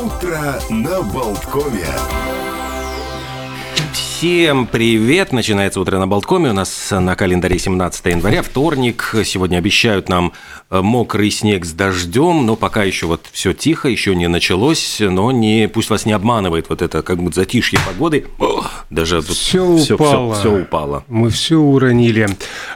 Утро на Болткове. Всем привет! Начинается утро на Болткоме. У нас на календаре 17 января, вторник. Сегодня обещают нам э, мокрый снег с дождем, но пока еще вот все тихо, еще не началось, но не, пусть вас не обманывает вот это как бы затишье погоды. Даже тут все, все упало. Все, все упало. Мы все уронили.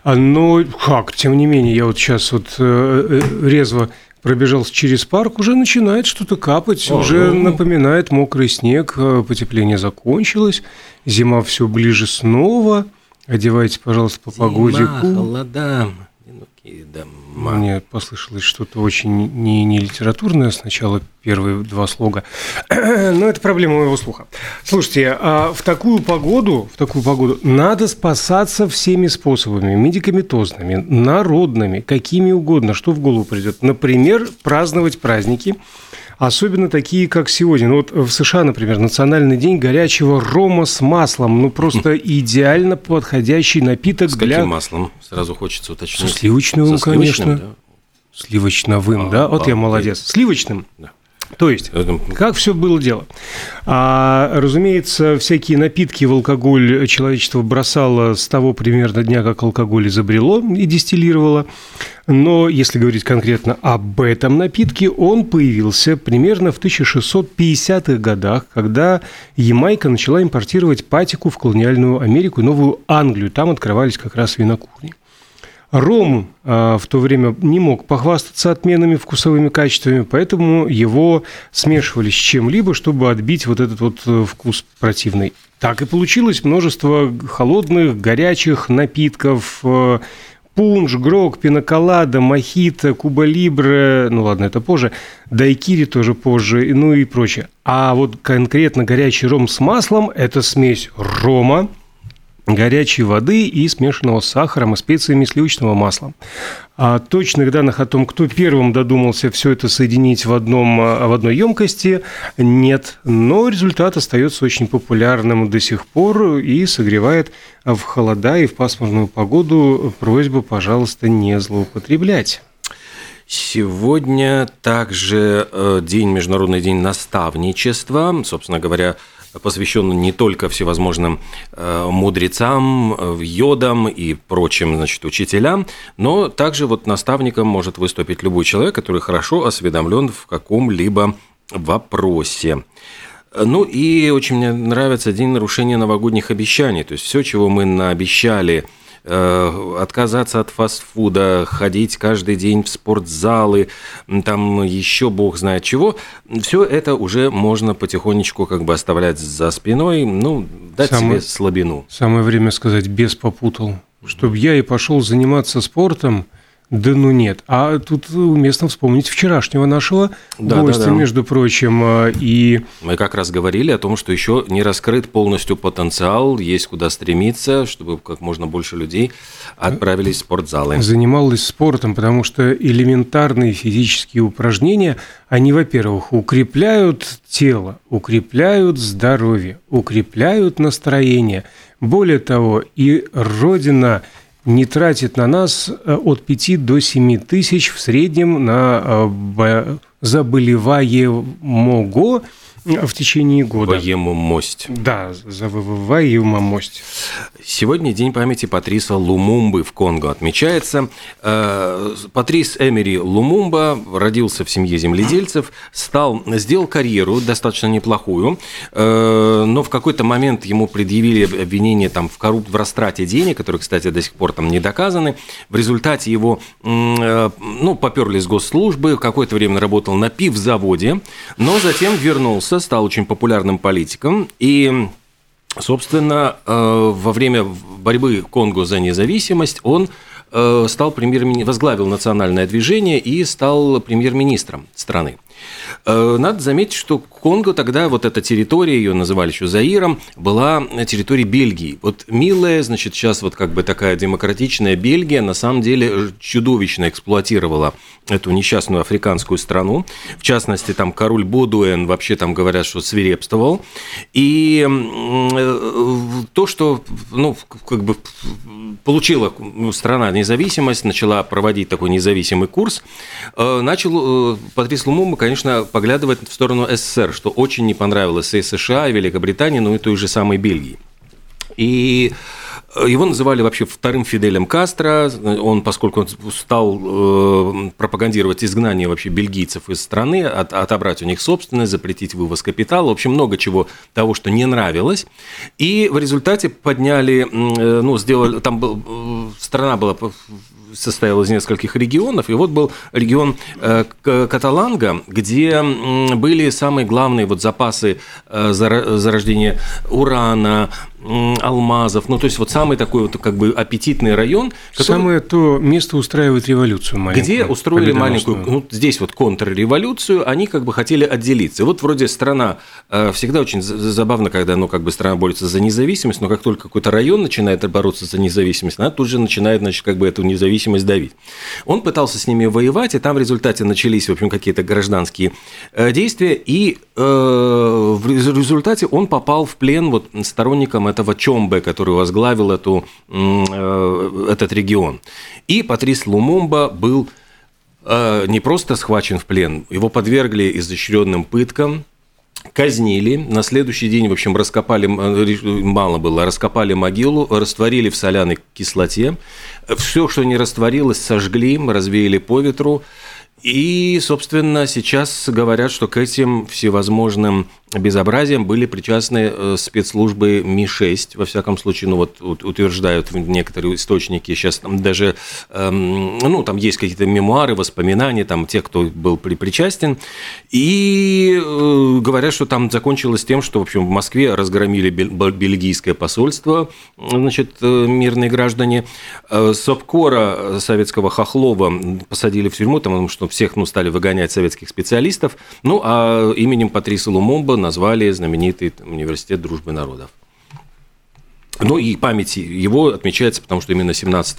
А, но как, тем не менее, я вот сейчас вот э, э, резво пробежался через парк, уже начинает что-то капать, О, уже ну... напоминает мокрый снег, потепление закончилось, зима все ближе снова. Одевайте, пожалуйста, по Зима, погодику. Холода, мне послышалось что-то очень не, не литературное сначала, первые два слога. Но это проблема моего слуха. Слушайте, а в такую погоду, в такую погоду надо спасаться всеми способами. Медикаментозными, народными, какими угодно, что в голову придет. Например, праздновать праздники – особенно такие, как сегодня. Ну, вот в США, например, Национальный день горячего рома с маслом. Ну, просто идеально подходящий напиток с для... каким маслом? Сразу хочется уточнить. Со сливочным, Со конечно. Да? Сливочновым, а, да? Вот а, я молодец. Сливочным? Да. То есть, как все было дело? А, разумеется, всякие напитки в алкоголь человечество бросало с того примерно дня, как алкоголь изобрело и дистиллировало. Но если говорить конкретно об этом напитке, он появился примерно в 1650-х годах, когда Ямайка начала импортировать патику в колониальную Америку и Новую Англию. Там открывались как раз винокурни. Ром а, в то время не мог похвастаться отменными вкусовыми качествами, поэтому его смешивали с чем-либо, чтобы отбить вот этот вот э, вкус противный. Так и получилось множество холодных, горячих напитков, э, пунш, грок, пиноколада, мохито, куба либре, ну ладно, это позже, дайкири тоже позже, ну и прочее. А вот конкретно горячий ром с маслом – это смесь рома, горячей воды и смешанного с сахаром и специями сливочного масла. А точных данных о том, кто первым додумался все это соединить в, одном, в одной емкости, нет. Но результат остается очень популярным до сих пор и согревает в холода и в пасмурную погоду просьбу, пожалуйста, не злоупотреблять. Сегодня также э, день, Международный день наставничества. Собственно говоря, посвящен не только всевозможным э, мудрецам, э, йодам и прочим значит, учителям, но также вот наставником может выступить любой человек, который хорошо осведомлен в каком-либо вопросе. Ну и очень мне нравится день нарушения новогодних обещаний. То есть все, чего мы наобещали – Э, отказаться от фастфуда, ходить каждый день в спортзалы, там еще бог знает чего, все это уже можно потихонечку как бы оставлять за спиной, ну, дать самое, себе слабину. Самое время сказать, без попутал. Чтобы я и пошел заниматься спортом, да ну нет. А тут уместно вспомнить вчерашнего нашего да, гостя, да, да. между прочим. А, и... Мы как раз говорили о том, что еще не раскрыт полностью потенциал, есть куда стремиться, чтобы как можно больше людей отправились в спортзалы. Занималась спортом, потому что элементарные физические упражнения, они, во-первых, укрепляют тело, укрепляют здоровье, укрепляют настроение. Более того, и Родина – не тратит на нас э, от 5 до 7 тысяч в среднем на э, заболеваемого в течение года. Воемомость. Да, за воемомость. Сегодня день памяти Патриса Лумумбы в Конго отмечается. Э, Патрис Эмери Лумумба родился в семье земледельцев, стал, сделал карьеру достаточно неплохую, э, но в какой-то момент ему предъявили обвинение там, в, корруп... в растрате денег, которые, кстати, до сих пор там не доказаны. В результате его э, ну, поперли с госслужбы, какое-то время работал на пивзаводе, но затем вернулся вернулся, стал очень популярным политиком, и Собственно, э, во время борьбы Конго за независимость он э, стал премьер возглавил национальное движение и стал премьер-министром страны. Э, надо заметить, что Конго тогда, вот эта территория, ее называли еще Заиром, была территорией Бельгии. Вот милая, значит, сейчас вот как бы такая демократичная Бельгия, на самом деле чудовищно эксплуатировала эту несчастную африканскую страну. В частности, там король Бодуэн вообще там говорят, что свирепствовал. И э, то, что, ну, как бы получила страна независимость, начала проводить такой независимый курс, э, начал Патрис Лумумба, конечно, поглядывает в сторону СССР, что очень не понравилось и США, и Великобритании, ну и той же самой Бельгии. И его называли вообще вторым Фиделем Кастро. Он, поскольку он стал э, пропагандировать изгнание вообще бельгийцев из страны, от, отобрать у них собственность, запретить вывоз капитала, в общем, много чего того, что не нравилось. И в результате подняли, э, ну, сделали, там был, э, страна была состоял из нескольких регионов, и вот был регион э, Каталанга, где были самые главные вот запасы э, зарождения урана, алмазов, ну то есть вот самый такой вот как бы аппетитный район. Который... Самое то место устраивает революцию маленькую. Где устроили маленькую, ну здесь вот контрреволюцию, они как бы хотели отделиться. И вот вроде страна, э, всегда очень забавно, когда ну как бы страна борется за независимость, но как только какой-то район начинает бороться за независимость, она тут же начинает, значит, как бы эту независимость давить. Он пытался с ними воевать, и там в результате начались, в общем, какие-то гражданские э, действия, и э, в результате он попал в плен вот сторонникам этого Чомбе, который возглавил эту, э, этот регион. И Патрис Лумумба был э, не просто схвачен в плен, его подвергли изощренным пыткам, казнили. На следующий день, в общем, раскопали, э, мало было, раскопали могилу, растворили в соляной кислоте. Все, что не растворилось, сожгли, развеяли по ветру. И, собственно, сейчас говорят, что к этим всевозможным безобразием были причастны э, спецслужбы Ми-6, во всяком случае, ну вот утверждают некоторые источники, сейчас там даже, эм, ну там есть какие-то мемуары, воспоминания, там тех, кто был причастен, и э, говорят, что там закончилось тем, что, в общем, в Москве разгромили бельгийское посольство, значит, э, мирные граждане, Сопкора советского Хохлова посадили в тюрьму, потому что всех, ну, стали выгонять советских специалистов, ну, а именем Патриса Лумумба назвали знаменитый университет дружбы народов. Ну и память его отмечается, потому что именно 17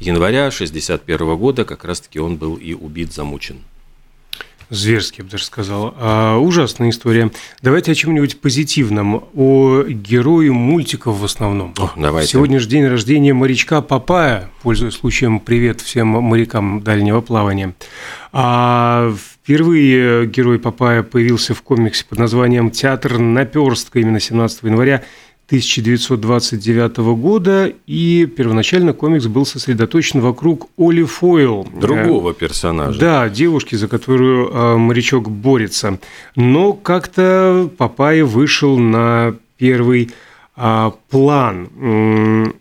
января 1961 года как раз-таки он был и убит, замучен. Зверски, я бы даже сказал. А, ужасная история. Давайте о чем-нибудь позитивном, о герое мультиков в основном. О, давайте. Сегодня же день рождения морячка Папая. Пользуясь случаем, привет всем морякам дальнего плавания. А впервые герой Папая появился в комиксе под названием «Театр наперстка» именно 17 января 1929 года, и первоначально комикс был сосредоточен вокруг Оли Фойл. Другого персонажа. Да, девушки, за которую э, морячок борется. Но как-то Папай вышел на первый а, план.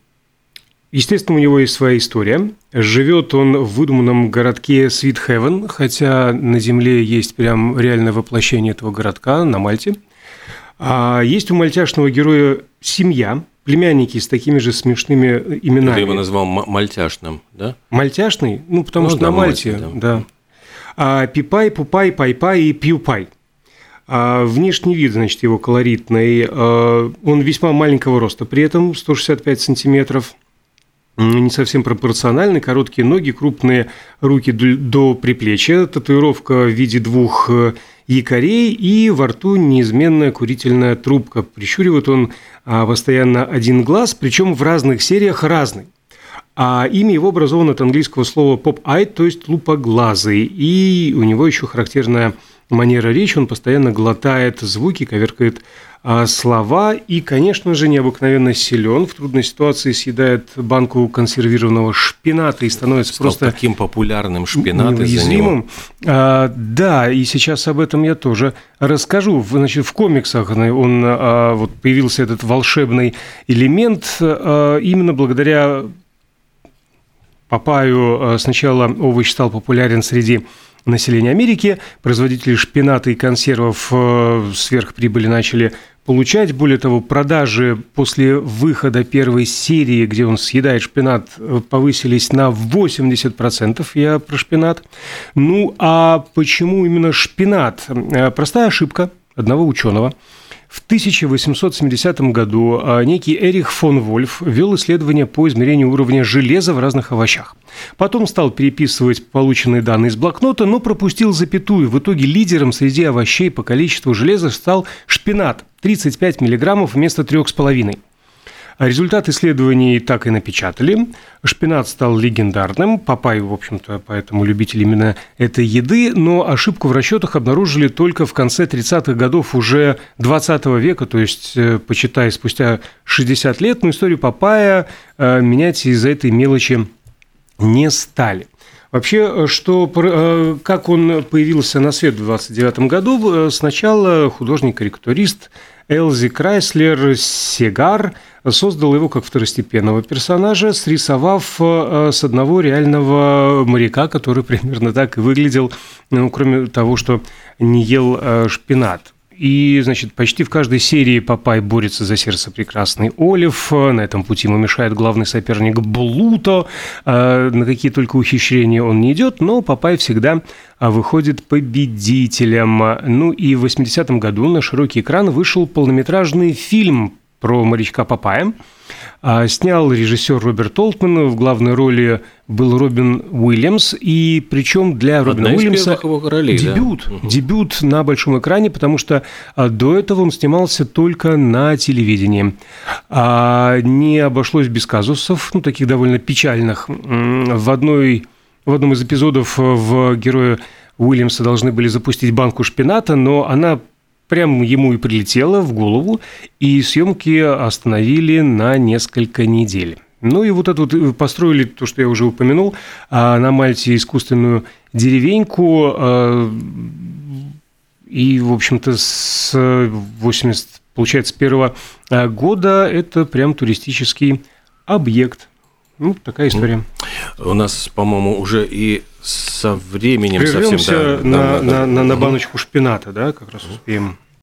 Естественно, у него есть своя история. Живет он в выдуманном городке Sweet Heaven, хотя на Земле есть прям реальное воплощение этого городка на Мальте – а есть у мальтяшного героя семья, племянники с такими же смешными именами. Ты его назвал мальтяшным, да? Мальтяшный? Ну, потому ну, что да, на Мальте, Мальте да. да. А, Пипай, Пупай, Пайпай и Пьюпай. А внешний вид, значит, его колоритный. А, он весьма маленького роста, при этом 165 сантиметров – не совсем пропорциональны, короткие ноги, крупные руки до предплечья, татуировка в виде двух э, якорей и во рту неизменная курительная трубка. Прищуривает он а, постоянно один глаз, причем в разных сериях разный. А имя его образовано от английского слова pop-eyed, то есть лупоглазый. И у него еще характерная манера речи, он постоянно глотает звуки, коверкает а, слова и, конечно же, необыкновенно силен. В трудной ситуации съедает банку консервированного шпината и становится Стал просто таким популярным шпинат неуязвимым. А, да, и сейчас об этом я тоже расскажу. Значит, в комиксах он а, вот появился этот волшебный элемент а, именно благодаря Папаю. А, сначала овощ стал популярен среди населения Америки. Производители шпината и консервов э, сверхприбыли начали получать. Более того, продажи после выхода первой серии, где он съедает шпинат, э, повысились на 80%. Я про шпинат. Ну, а почему именно шпинат? Э, простая ошибка одного ученого – в 1870 году а, некий Эрих фон Вольф вел исследование по измерению уровня железа в разных овощах. Потом стал переписывать полученные данные из блокнота, но пропустил запятую. В итоге лидером среди овощей по количеству железа стал шпинат – 35 миллиграммов вместо 3,5. Результат исследований так и напечатали. Шпинат стал легендарным. Папай, в общем-то, поэтому любитель именно этой еды. Но ошибку в расчетах обнаружили только в конце 30-х годов уже 20 века, то есть, э, почитай, спустя 60 лет. Но историю Папая э, менять из-за этой мелочи не стали. Вообще, что, э, как он появился на свет в 29 году, сначала художник-карикатурист Элзи Крайслер Сегар создал его как второстепенного персонажа, срисовав э, с одного реального моряка, который примерно так и выглядел, ну, кроме того, что не ел э, шпинат. И, значит, почти в каждой серии Папай борется за сердце прекрасный Олив. На этом пути ему мешает главный соперник Блуто. А, на какие только ухищрения он не идет, но Папай всегда а, выходит победителем. Ну и в 80-м году на широкий экран вышел полнометражный фильм про морячка Папая. А, снял режиссер Роберт Олтман, в главной роли был Робин Уильямс, и причем для Робина Одна Уильямса ролей, дебют, да? дебют на большом экране, потому что а, до этого он снимался только на телевидении. А не обошлось без казусов, ну, таких довольно печальных. В, одной, в одном из эпизодов в героя Уильямса должны были запустить банку шпината, но она прям ему и прилетело в голову, и съемки остановили на несколько недель. Ну и вот эту вот э, построили, то, что я уже упомянул, а, на Мальте искусственную деревеньку, а, и, в общем-то, с 80, получается, первого а, года это прям туристический объект. Ну, такая история. У нас, по-моему, уже и со временем Прервемся совсем... Да, на, да, на, на, на баночку шпината, да, как раз успеем.